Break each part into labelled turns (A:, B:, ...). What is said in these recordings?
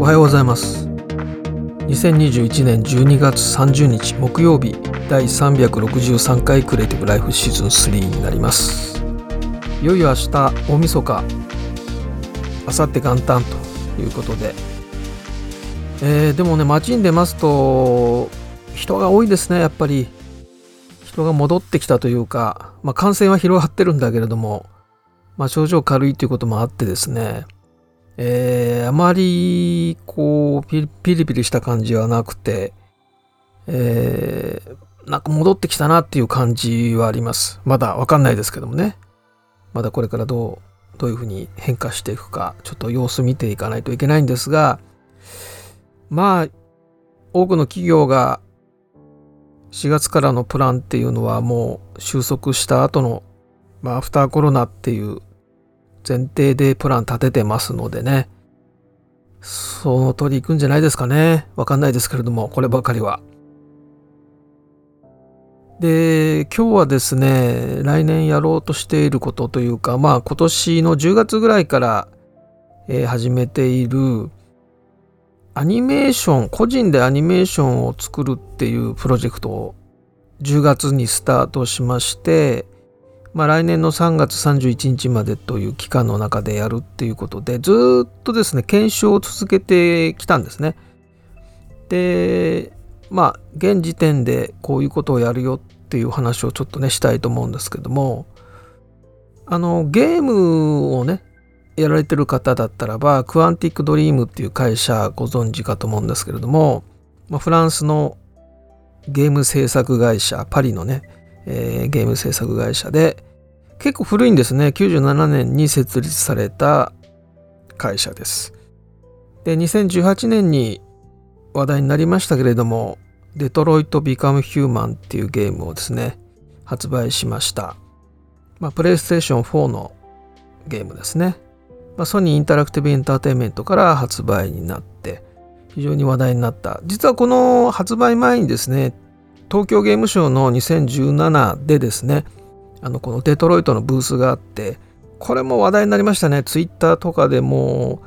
A: おはようございます。2021年12月30日木曜日第363回クリエイティブライフシーズン3になります。いよいよ明日大晦日明後日元旦ということで、えー、でもね街に出ますと人が多いですねやっぱり。人が戻ってきたというか、まあ、感染は広がってるんだけれども、まあ、症状軽いということもあってですね。えー、あまりこうピリピリした感じはなくて、えー、なんか戻ってきたなっていう感じはあります。まだわかんないですけどもね。まだこれからどう、どういうふうに変化していくか、ちょっと様子見ていかないといけないんですが、まあ、多くの企業が4月からのプランっていうのはもう収束した後の、まあ、アフターコロナっていう前提でプラン立ててますのでね、その通り行くんじゃないですかね。わかんないですけれども、こればかりは。で、今日はですね、来年やろうとしていることというか、まあ今年の10月ぐらいから、えー、始めているアニメーション、個人でアニメーションを作るっていうプロジェクトを10月にスタートしまして、まあ、来年の3月31日までという期間の中でやるっていうことでずっとですね検証を続けてきたんですね。でまあ現時点でこういうことをやるよっていう話をちょっとねしたいと思うんですけどもあのゲームをねやられてる方だったらばクアンティックドリームっていう会社ご存知かと思うんですけれども、まあ、フランスのゲーム制作会社パリのねえー、ゲーム制作会社で結構古いんですね。97年に設立された会社です。で2018年に話題になりましたけれどもデトロイト・ビカム・ヒューマンっていうゲームをですね発売しました。まあプレイステーション4のゲームですね、まあ、ソニーインタラクティブエンターテインメントから発売になって非常に話題になった。実はこの発売前にですね東京ゲームショウの2017でですねあのこのデトロイトのブースがあってこれも話題になりましたね。ツイッターとかでも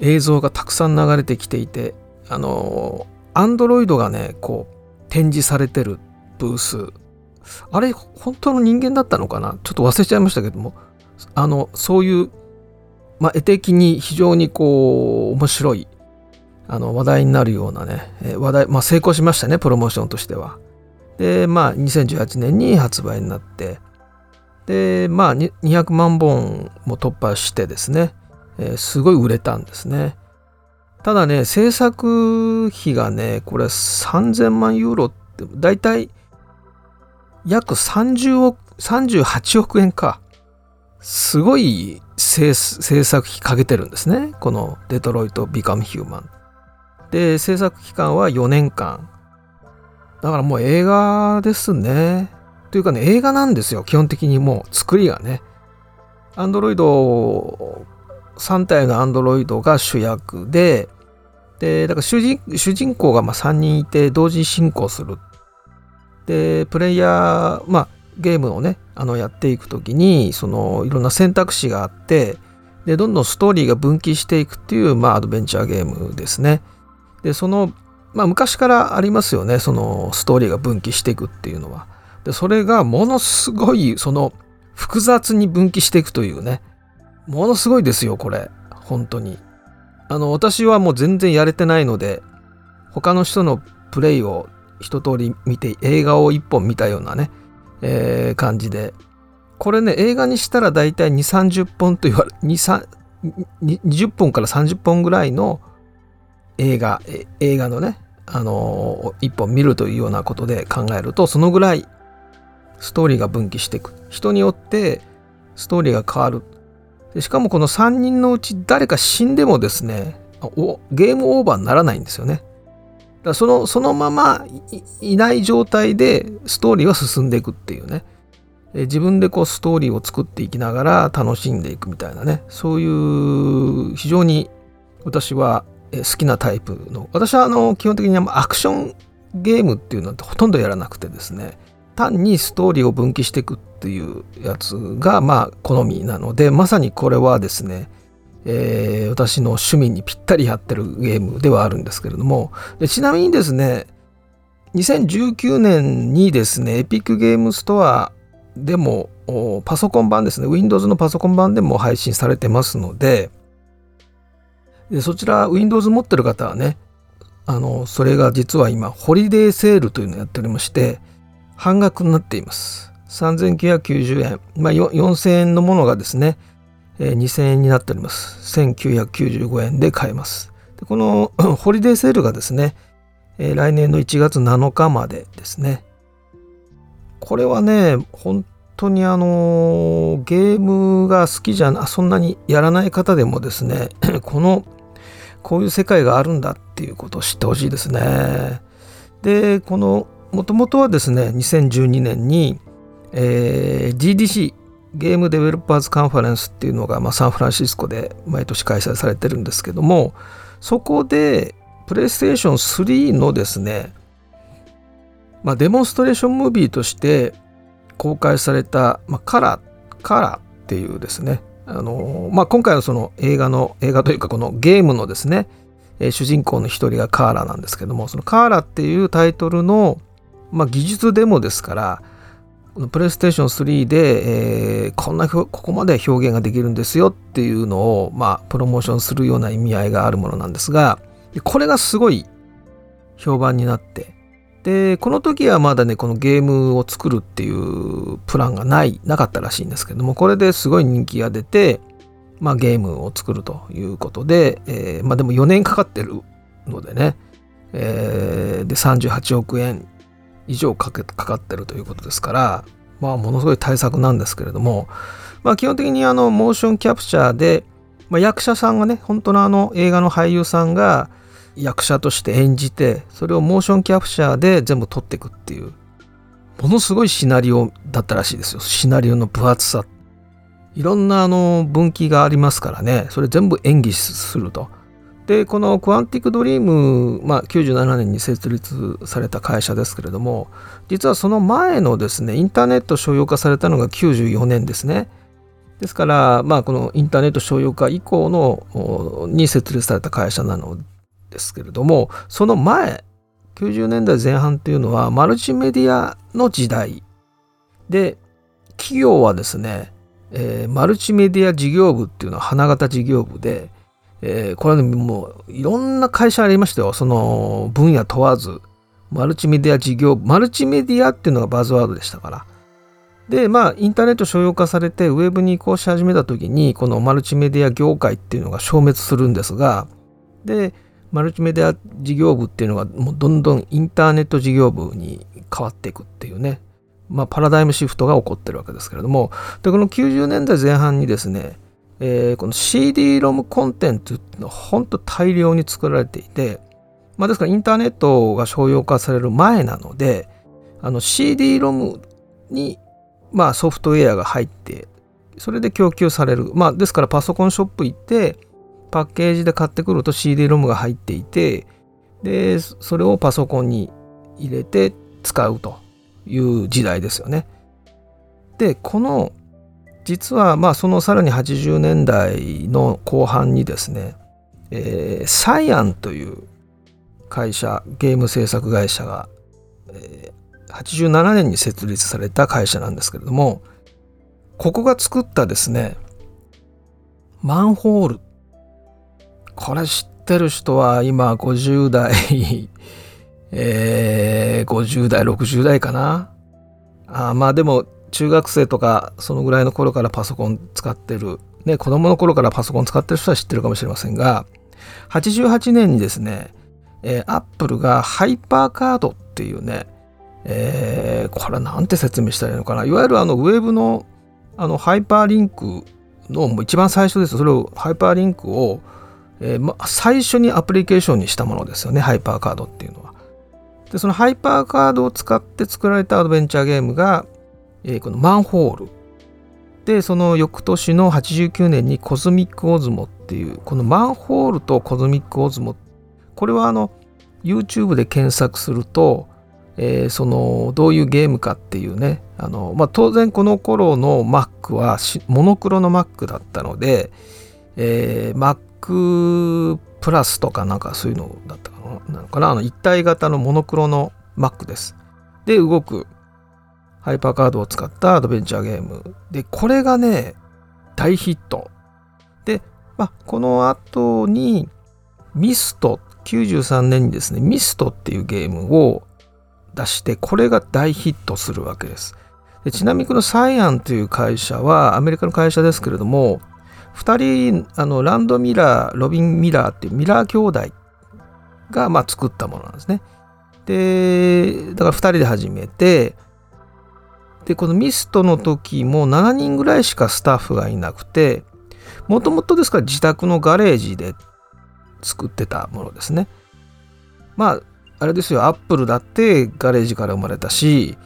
A: 映像がたくさん流れてきていてあのアンドロイドがねこう展示されてるブース。あれ本当の人間だったのかな？ちょっと忘れちゃいましたけども。あのそういうまあ、絵的に非常にこう面白いあの話題になるようなね話題、まあ、成功しましたねプロモーションとしては。で、まあ、2018年に発売になって、で、まあ、200万本も突破してですね、えー、すごい売れたんですね。ただね、制作費がね、これ3000万ユーロって、だいたい約30億、38億円か。すごい制作費かけてるんですね。このデトロイト・ビカム・ヒューマン。で、制作期間は4年間。だからもう映画ですね。というかね、映画なんですよ。基本的にもう作りがね。アンドロイド、3体のアンドロイドが主役で、で、だから主人主人公がま3人いて同時進行する。で、プレイヤー、まあ、ゲームをね、あのやっていくときに、そのいろんな選択肢があって、で、どんどんストーリーが分岐していくっていう、まあ、アドベンチャーゲームですね。で、そのまあ昔からありますよねそのストーリーが分岐していくっていうのは。でそれがものすごいその複雑に分岐していくというねものすごいですよこれ本当に。あの私はもう全然やれてないので他の人のプレイを一通り見て映画を一本見たようなね、えー、感じでこれね映画にしたら大体2 3 0本と言われ20本から30本ぐらいの映画映画のねあの一本見るというようなことで考えるとそのぐらいストーリーが分岐していく。人によってストーリーが変わる。でしかもこの3人のうち誰か死んでもですねゲームオーバーにならないんですよね。だそのそのままいない状態でストーリーは進んでいくっていうね。自分でこうストーリーを作っていきながら楽しんでいくみたいなね。そういう非常に私は好きなタイプの。私はあの基本的にアクションゲームっていうのってほとんどやらなくてですね。単にストーリーを分岐していくっていうやつがまあ好みなのでまさにこれはですねえー、私の趣味にぴったり合ってるゲームではあるんですけれども。でちなみにですね2019年にですねエピックゲームストアでもパソコン版ですね Windows のパソコン版でも配信されてますのででそちら Windows 持ってる方はねあのそれが実は今ホリデーセールというのをやっておりまして半額になっています。3990円、まあ、4000円のものがですね、え、2000円になっております。1995円で買えます。でこの ホリデーセールがですね、え、来年の1月7日までですね。これはね本当にあのゲームが好きじゃなそんなにやらない方でもですね このこういう世界があるんだっていうことを知ってほしいですね。でこのもともとはですね2012年に、えー、GDC ゲームデベロッパーズカンファレンスっていうのが、まあ、サンフランシスコで毎年開催されてるんですけどもそこでプレイステーション3のですね、まあ、デモンストレーションムービーとして公開された、まあ、カラーカラーっていうですねあのまあ、今回のその映画の映画というかこのゲームのですね、え、主人公の一人がカーラなんですけどもそのカーラっていうタイトルの、まあ、技術デモですからこのプレイステーション3で、えー、こんなここまで表現ができるんですよっていうのを、まあ、プロモーションするような意味合いがあるものなんですがこれがすごい評判になってでこの時はまだねこのゲームを作るっていうプランがないなかったらしいんですけどもこれですごい人気が出て、まあ、ゲームを作るということで、えー、まあでも4年かかってるのでね、えー、で38億円以上かけかかってるということですからまあものすごい対策なんですけれども、まあ、基本的にあのモーションキャプチャーで、まあ、役者さんがね本当のあの映画の俳優さんが役者として演じてそれをモーションキャプチャーで全部撮っていくっていうものすごいシナリオだったらしいですよ。シナリオの分厚さ。いろんなあの分岐がありますからね。それ全部演技すると。でこのクワンティックドリーム、まあ、97年に設立された会社ですけれども実はその前のですねインターネット商用化されたのが94年ですね。ですから、まあ、このインターネット商用化以降のに設立された会社なのですけれどもその前90年代前半っていうのはマルチメディアの時代で企業はですね、えー、マルチメディア事業部っていうのは花形事業部で、えー、これはねもういろんな会社ありましたよ。その分野問わずマルチメディア事業マルチメディアっていうのがバズワードでしたから。でまあインターネット商用化されてウェブに移行し始めた時にこのマルチメディア業界っていうのが消滅するんですがでマルチメディア事業部っていうのがもうどんどんインターネット事業部に変わっていくっていうね、まあ、パラダイムシフトが起こってるわけですけれどもでこの90年代前半にですね、えー、この CD-ROM コンテンツっていうのは本当大量に作られていて、まあ、ですからインターネットが商用化される前なのであの CD-ROM にまあソフトウェアが入ってそれで供給される。まあですからパソコンショップ行ってパッケージで買ってくると CD-ROM が入っていてでそれをパソコンに入れて使うという時代ですよね。でこの実はまあそのさらに80年代の後半にですね、えー、サイアンという会社ゲーム制作会社が、えー、87年に設立された会社なんですけれどもここが作ったですねマンホールこれ知ってる人は今50代 えー、50代、60代かな？あまあでも中学生とかそのぐらいの頃からパソコン使ってる、ね、子供の頃からパソコン使ってる人は知ってるかもしれませんが、88年にですね、えー、アップルがハイパーカードっていうね、えー、これなんて説明したらいいのかな？いわゆるあのウェブのあのハイパーリンクのもう一番最初です。それをハイパーリンクをえーま、最初にアプリケーションにしたものですよねハイパーカードっていうのは。でそのハイパーカードを使って作られたアドベンチャーゲームが、えー、このマンホールでその翌年の89年にコズミックオズモっていうこのマンホールとコズミックオズモこれはあの YouTube で検索すると、えー、そのどういうゲームかっていうねあの、まあ、当然この頃の Mac はモノクロの Mac だったので、えー、Mac プラスとかなんかそういうのだったかななのかなあの一体型のモノクロの Mac です。で、動くハイパーカードを使ったアドベンチャーゲーム。で、これがね、大ヒット。で、まあ、この後にミスト、93年にですね、ミストっていうゲームを出して、これが大ヒットするわけです。でちなみにこのサイアンという会社はアメリカの会社ですけれども、2人、あのランド・ミラー、ロビン・ミラーっていうミラー兄弟がまあ作ったものなんですね。で、だから2人で始めて、で、このミストの時も7人ぐらいしかスタッフがいなくて、もともとですから自宅のガレージで作ってたものですね。まあ、あれですよ、アップルだってガレージから生まれたし、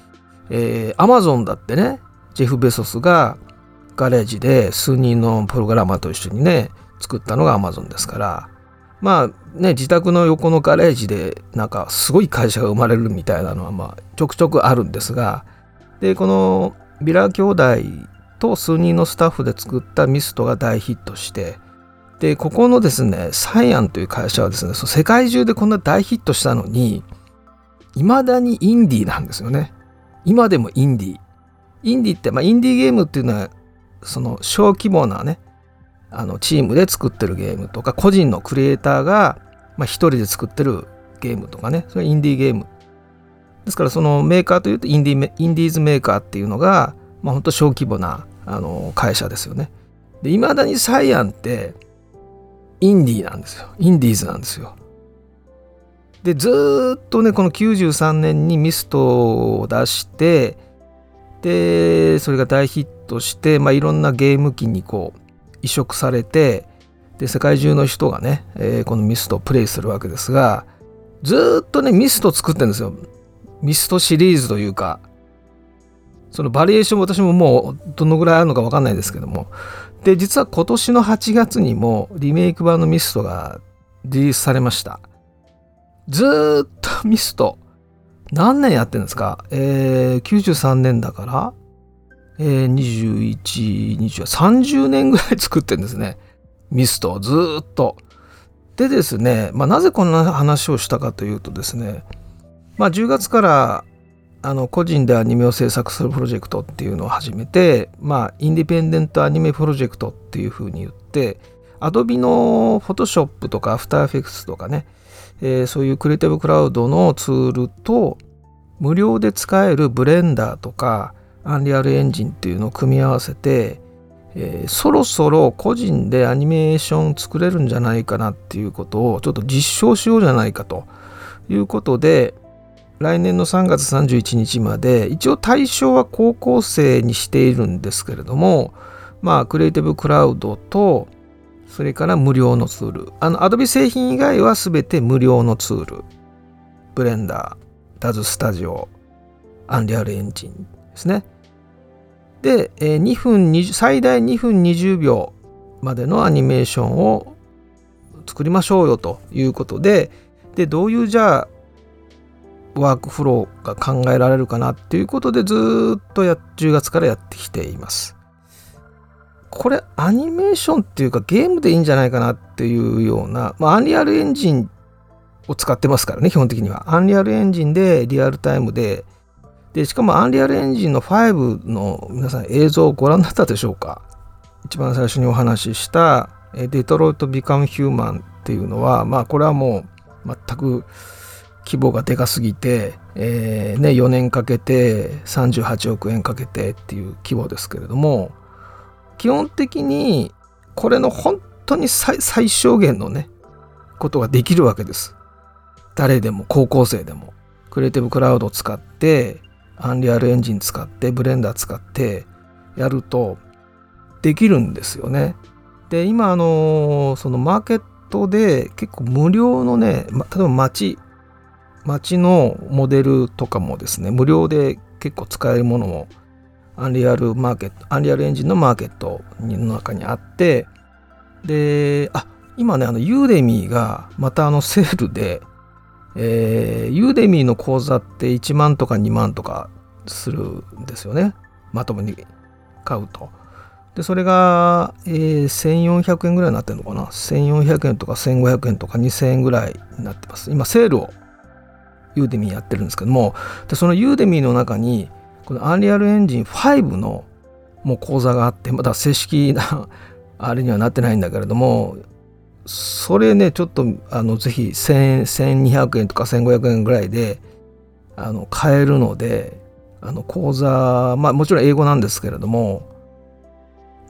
A: えー、アマゾンだってね、ジェフ・ベソスがガレージで数人のプログラマーと一緒にね、作ったのがアマゾンですから、まあね、自宅の横のガレージでなんかすごい会社が生まれるみたいなのはまあちょくちょくあるんですが、で、このビラ兄弟と数人のスタッフで作ったミストが大ヒットして、で、ここのですね、サイアンという会社はですね、世界中でこんな大ヒットしたのに、未だにインディーなんですよね。今でもインディー。インディーって、まあ、インディーゲームっていうのは、その小規模なね、あのチームで作ってるゲームとか、個人のクリエイターが、まあ、一人で作ってるゲームとかね、それインディーゲーム。ですからそのメーカーというとインディインディーズメーカーっていうのが、まあ、本当小規模なあの会社ですよね。で、いまだにサイアンってインディーなんですよ。インディーズなんですよ。で、ずっとね、この93年にミストを出して、で、それが大ヒットトして、まあ、いろんなゲーム機にこう移植されて、で、世界中の人がね、えー、このミストをプレイするわけですが、ずっとね、ミスト作ってるんですよ。ミストシリーズというか、そのバリエーション私ももうどのぐらいあるのか分かんないですけども、で、実は今年の8月にもリメイク版のミストがリリースされました。ずっとミスト。何年やってるんですか？えー、93年だから、えー、21、20、30年ぐらい作ってるんですね。ミストをずっと。でですね、まあ、なぜこんな話をしたかというとですね、まあ、10月からあの個人でアニメを制作するプロジェクトっていうのを始めて、まあ、インディペンデントアニメプロジェクトっていうふうに言って Adobe の Photoshop とか After Effects とかね、えー、そういうクリエイティブクラウドのツールと無料で使えるブレンダーとかアンリアルエンジンっていうのを組み合わせて、えー、そろそろ個人でアニメーション作れるんじゃないかなっていうことをちょっと実証しようじゃないかと。いうことで来年の3月31日まで一応対象は高校生にしているんですけれどもまあクリエイティブクラウドとそれから無料のツール。あの Adobe 製品以外は全て無料のツール。ブレンダーダズスタジオアンリアルエンジンですね。でえ2分20最大2分20秒までのアニメーションを作りましょうよということででどういうじゃあワークフローが考えられるかなっていうことでずっとや10月からやってきています。これアニメーションっていうかゲームでいいんじゃないかなっていうような、まあ、アンリアルエンジンを使ってますからね基本的には。アンリアルエンジンでリアルタイムででしかもアンリアルエンジンの5の皆さん映像をご覧になったでしょうか？一番最初にお話ししたデトロイト・ビカム・ヒューマンっていうのはまあこれはもう全く規模がでかすぎて、えーね、4年かけて38億円かけてっていう規模ですけれども基本的にこれの本当に最小限のねことができるわけです。誰でも高校生でもクリエイティブクラウドを使ってアンリアルエンジン使ってブレンダー使ってやるとできるんですよね。で今あのそのマーケットで結構無料のね、ま、例えば街街のモデルとかもですね、無料で結構使えるものも、アンリアルマーケット、アンリアルエンジンのマーケットの中にあって、で、あ、今ね、あの、ユーデミーがまたあのセールで、えー、ユーデミーの講座って1万とか2万とかするんですよね。まともに買うと。でそれが、えー、1400円ぐらいになってるのかな？1400円とか1500円とか2000円ぐらいになってます今セールをユーデミーやってるんですけどもでそのユーデミーの中にこのアンリアルエンジン5のもう講座があってまだ正式なあれにはなってないんだけれどもそれねちょっとあのぜひ1200円とか1500円ぐらいであの買えるのであの講座まあもちろん英語なんですけれども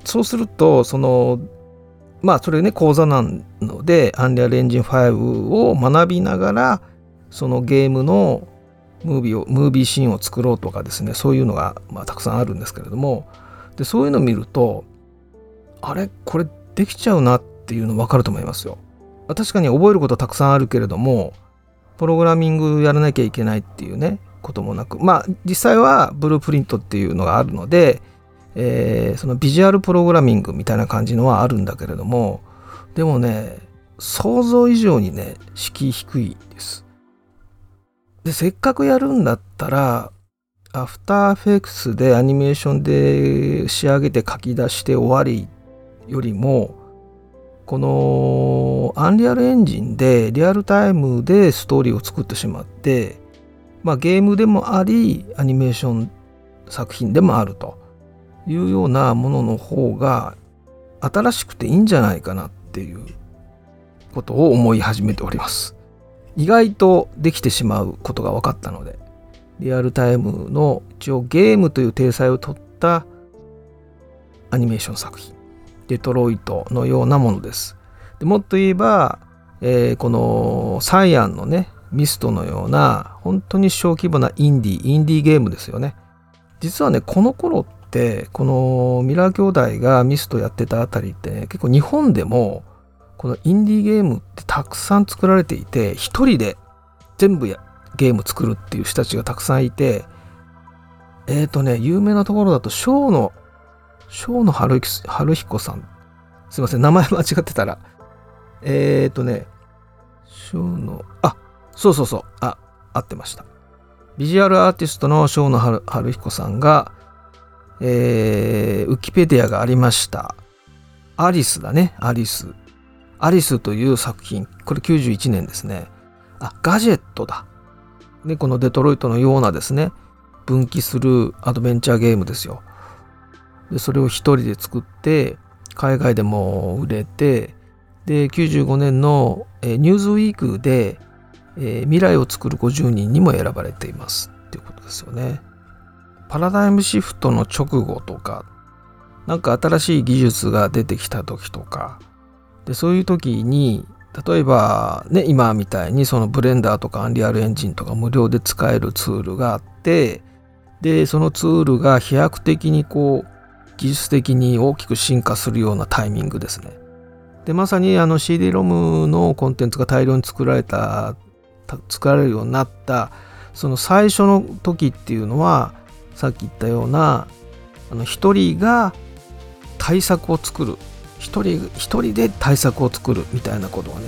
A: そうするとそのまあそれね講座なのでアンリアルエンジン5を学びながらそのゲームのムービーをムービーシーンを作ろうとかですねそういうのが、まあ、たくさんあるんですけれどもでそういうのを見るとあれ？これできちゃうなってていうの分かると思いますよ。確かに覚えることたくさんあるけれどもプログラミングやらなきゃいけないっていうねこともなくまあ実際はブループリントっていうのがあるので、えー、そのビジュアルプログラミングみたいな感じのはあるんだけれどもでもね想像以上にね敷居低いです。でせっかくやるんだったらアフターフェクスでアニメーションで仕上げて書き出して終わりよりもこのアンリアルエンジンでリアルタイムでストーリーを作ってしまって、まあ、ゲームでもありアニメーション作品でもあるというようなものの方が新しくていいんじゃないかなっていうことを思い始めております。意外とできてしまうことが分かったのでリアルタイムの一応ゲームという体裁を取ったアニメーション作品デトロイトのようなものです。でもっと言えば、えー、このサイアンのね、ミストのような本当に小規模なインディ、インディーゲームですよね。実はね、この頃って、このミラー兄弟がミストやってたあたりってね、結構日本でもこのインディーゲームってたくさん作られていて、一人で全部やゲーム作るっていう人たちがたくさんいて、えっ、ー、とね、有名なところだと、ショーの小野春彦さん。すいません、名前間違ってたら。えっ、ー、とね、小野、あ、そうそうそう、あ、合ってました。ビジュアルアーティストの小野春彦さんが、えー、ウキペディアがありました。アリスだね、アリス。アリスという作品、これ91年ですね。あ、ガジェットだ。で、このデトロイトのようなですね、分岐するアドベンチャーゲームですよ。でそれを一人で作って海外でも売れてで95年の、ニューズウィークで、えー、未来を作る50人にも選ばれていますっていうことですよね。パラダイムシフトの直後とか何か新しい技術が出てきた時とかでそういう時に例えばね今みたいにそのブレンダーとかアンリアルエンジンとか無料で使えるツールがあってでそのツールが飛躍的にこう技術的に大きく進化するようなタイミングですね。でまさにあの CD-ROM のコンテンツが大量に作られた作られるようになったその最初の時っていうのはさっき言ったようなあの一人が対策を作る一人一人で対策を作るみたいなことがね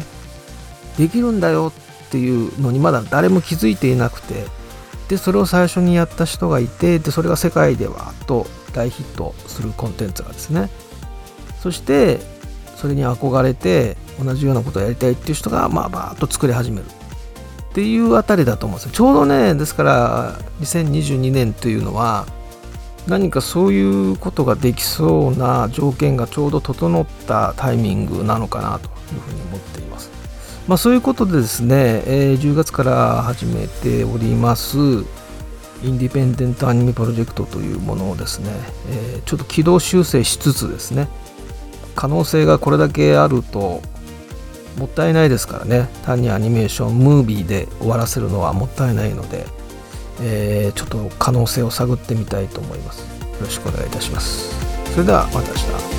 A: できるんだよっていうのにまだ誰も気づいていなくてでそれを最初にやった人がいてでそれが世界ではと大ヒットするコンテンツがですねそしてそれに憧れて同じようなことをやりたいっていう人がまあバーッと作り始めるっていうあたりだと思うんですよちょうどねですから2022年というのは何かそういうことができそうな条件がちょうど整ったタイミングなのかなというふうに思って。まあ、そういうことでですね、えー、10月から始めておりますインディペンデントアニメプロジェクトというものをですね、えー、ちょっと軌道修正しつつですね可能性がこれだけあるともったいないですからね単にアニメーションムービーで終わらせるのはもったいないので、えー、ちょっと可能性を探ってみたいと思います。よろしくお願いいたします。それではまた明日。